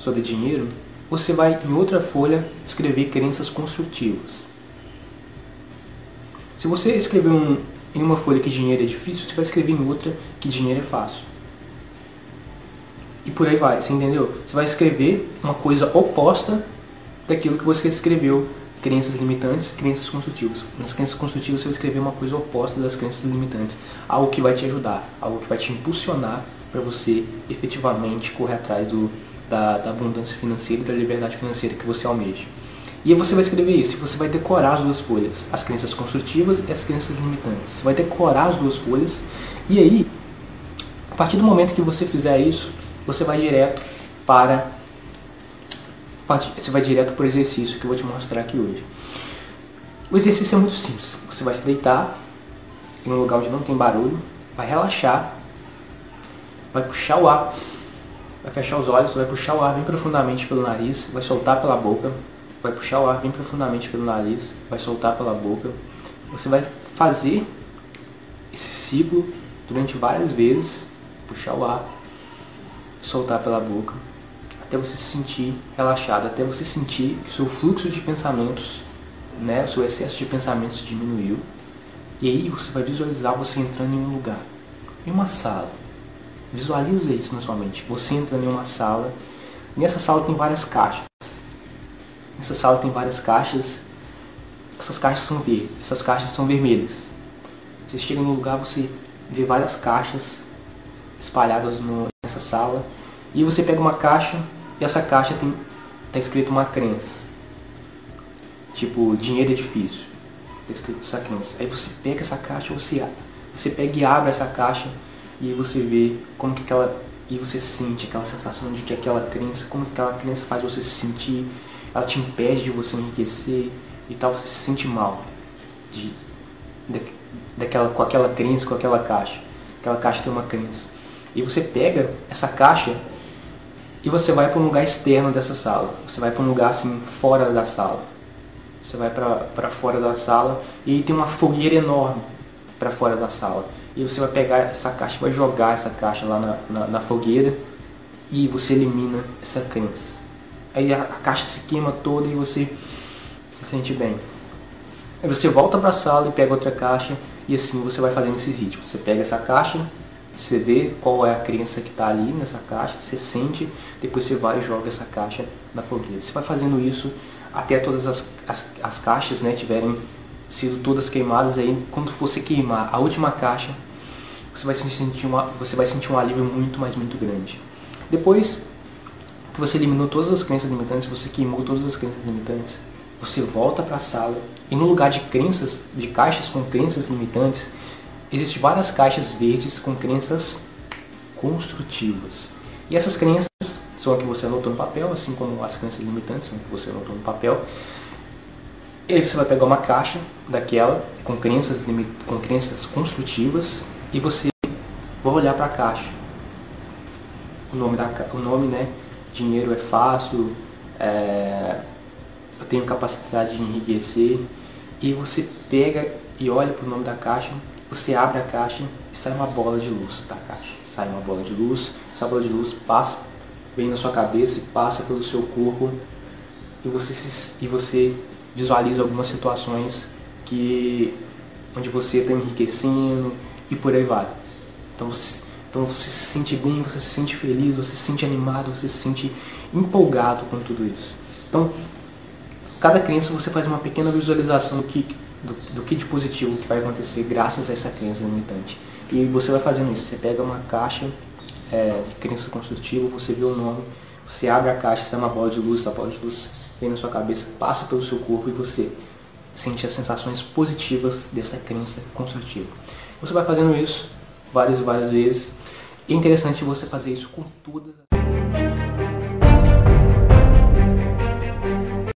sobre dinheiro, você vai em outra folha escrever crenças construtivas. Se você escrever um, em uma folha que dinheiro é difícil, você vai escrever em outra que dinheiro é fácil. E por aí vai, você entendeu? Você vai escrever uma coisa oposta daquilo que você escreveu crenças limitantes, crenças construtivas. Nas crenças construtivas você vai escrever uma coisa oposta das crenças limitantes, algo que vai te ajudar, algo que vai te impulsionar para você efetivamente correr atrás do, da, da, abundância financeira e da liberdade financeira que você almeja. E aí você vai escrever isso, você vai decorar as duas folhas, as crenças construtivas e as crenças limitantes. Você vai decorar as duas folhas e aí, a partir do momento que você fizer isso, você vai direto para você vai direto para o exercício que eu vou te mostrar aqui hoje. O exercício é muito simples. Você vai se deitar em um lugar onde não tem barulho, vai relaxar, vai puxar o ar, vai fechar os olhos, vai puxar o ar bem profundamente pelo nariz, vai soltar pela boca, vai puxar o ar bem profundamente pelo nariz, vai soltar pela boca. Você vai fazer esse ciclo durante várias vezes, puxar o ar, soltar pela boca, até você se sentir relaxado, até você sentir que o seu fluxo de pensamentos, né, o seu excesso de pensamentos diminuiu. E aí você vai visualizar você entrando em um lugar, em uma sala. Visualiza isso na sua mente. Você entrando em uma sala. Nessa sala tem várias caixas. Nessa sala tem várias caixas. Essas caixas são verdes. Essas caixas são vermelhas. Você chega no lugar, você vê várias caixas espalhadas no, nessa sala. E você pega uma caixa e essa caixa tem tá escrito uma crença. Tipo, dinheiro é difícil. Tá escrito essa crença. Aí você pega essa caixa, você, você pega e abre essa caixa e você vê como que aquela. E você sente aquela sensação de que aquela crença, como que aquela crença faz você se sentir, ela te impede de você enriquecer e tal, você se sente mal de, de, daquela, com aquela crença, com aquela caixa. Aquela caixa tem uma crença. E você pega essa caixa e você vai para um lugar externo dessa sala. Você vai para um lugar assim fora da sala. Você vai para fora da sala e tem uma fogueira enorme para fora da sala. E você vai pegar essa caixa, vai jogar essa caixa lá na, na, na fogueira e você elimina essa crença. Aí a, a caixa se queima toda e você se sente bem. Aí você volta para a sala e pega outra caixa e assim você vai fazendo esse ritmo. Você pega essa caixa, você vê qual é a crença que está ali nessa caixa, você sente, depois você vai e joga essa caixa na fogueira. Você vai fazendo isso até todas as, as, as caixas né, tiverem sido todas queimadas. Aí, quando você queimar a última caixa, você vai sentir, uma, você vai sentir um alívio muito, mas muito grande. Depois que você eliminou todas as crenças limitantes, você queimou todas as crenças limitantes, você volta para a sala e no lugar de crenças, de caixas com crenças limitantes, existem várias caixas verdes com crenças construtivas. E essas crenças são as que você anotou no papel, assim como as crenças limitantes são as que você anotou no papel. E aí você vai pegar uma caixa daquela com crenças, com crenças construtivas e você vai olhar para a caixa. O nome, da, o nome, né? Dinheiro é fácil, é, eu tenho capacidade de enriquecer. E você pega e olha para o nome da caixa você abre a caixa e sai uma bola de luz da caixa. Sai uma bola de luz, essa bola de luz passa, vem na sua cabeça e passa pelo seu corpo e você, se, e você visualiza algumas situações que onde você está enriquecendo e por aí vai. Então você, então você se sente bem, você se sente feliz, você se sente animado, você se sente empolgado com tudo isso. Então, cada crença você faz uma pequena visualização do que do, do que de positivo que vai acontecer graças a essa crença limitante. E você vai fazendo isso, você pega uma caixa é, de crença construtiva, você vê o nome, você abre a caixa, sai uma bola de luz, essa bola de luz vem na sua cabeça, passa pelo seu corpo e você sente as sensações positivas dessa crença construtiva. Você vai fazendo isso várias e várias vezes. É interessante você fazer isso com todas as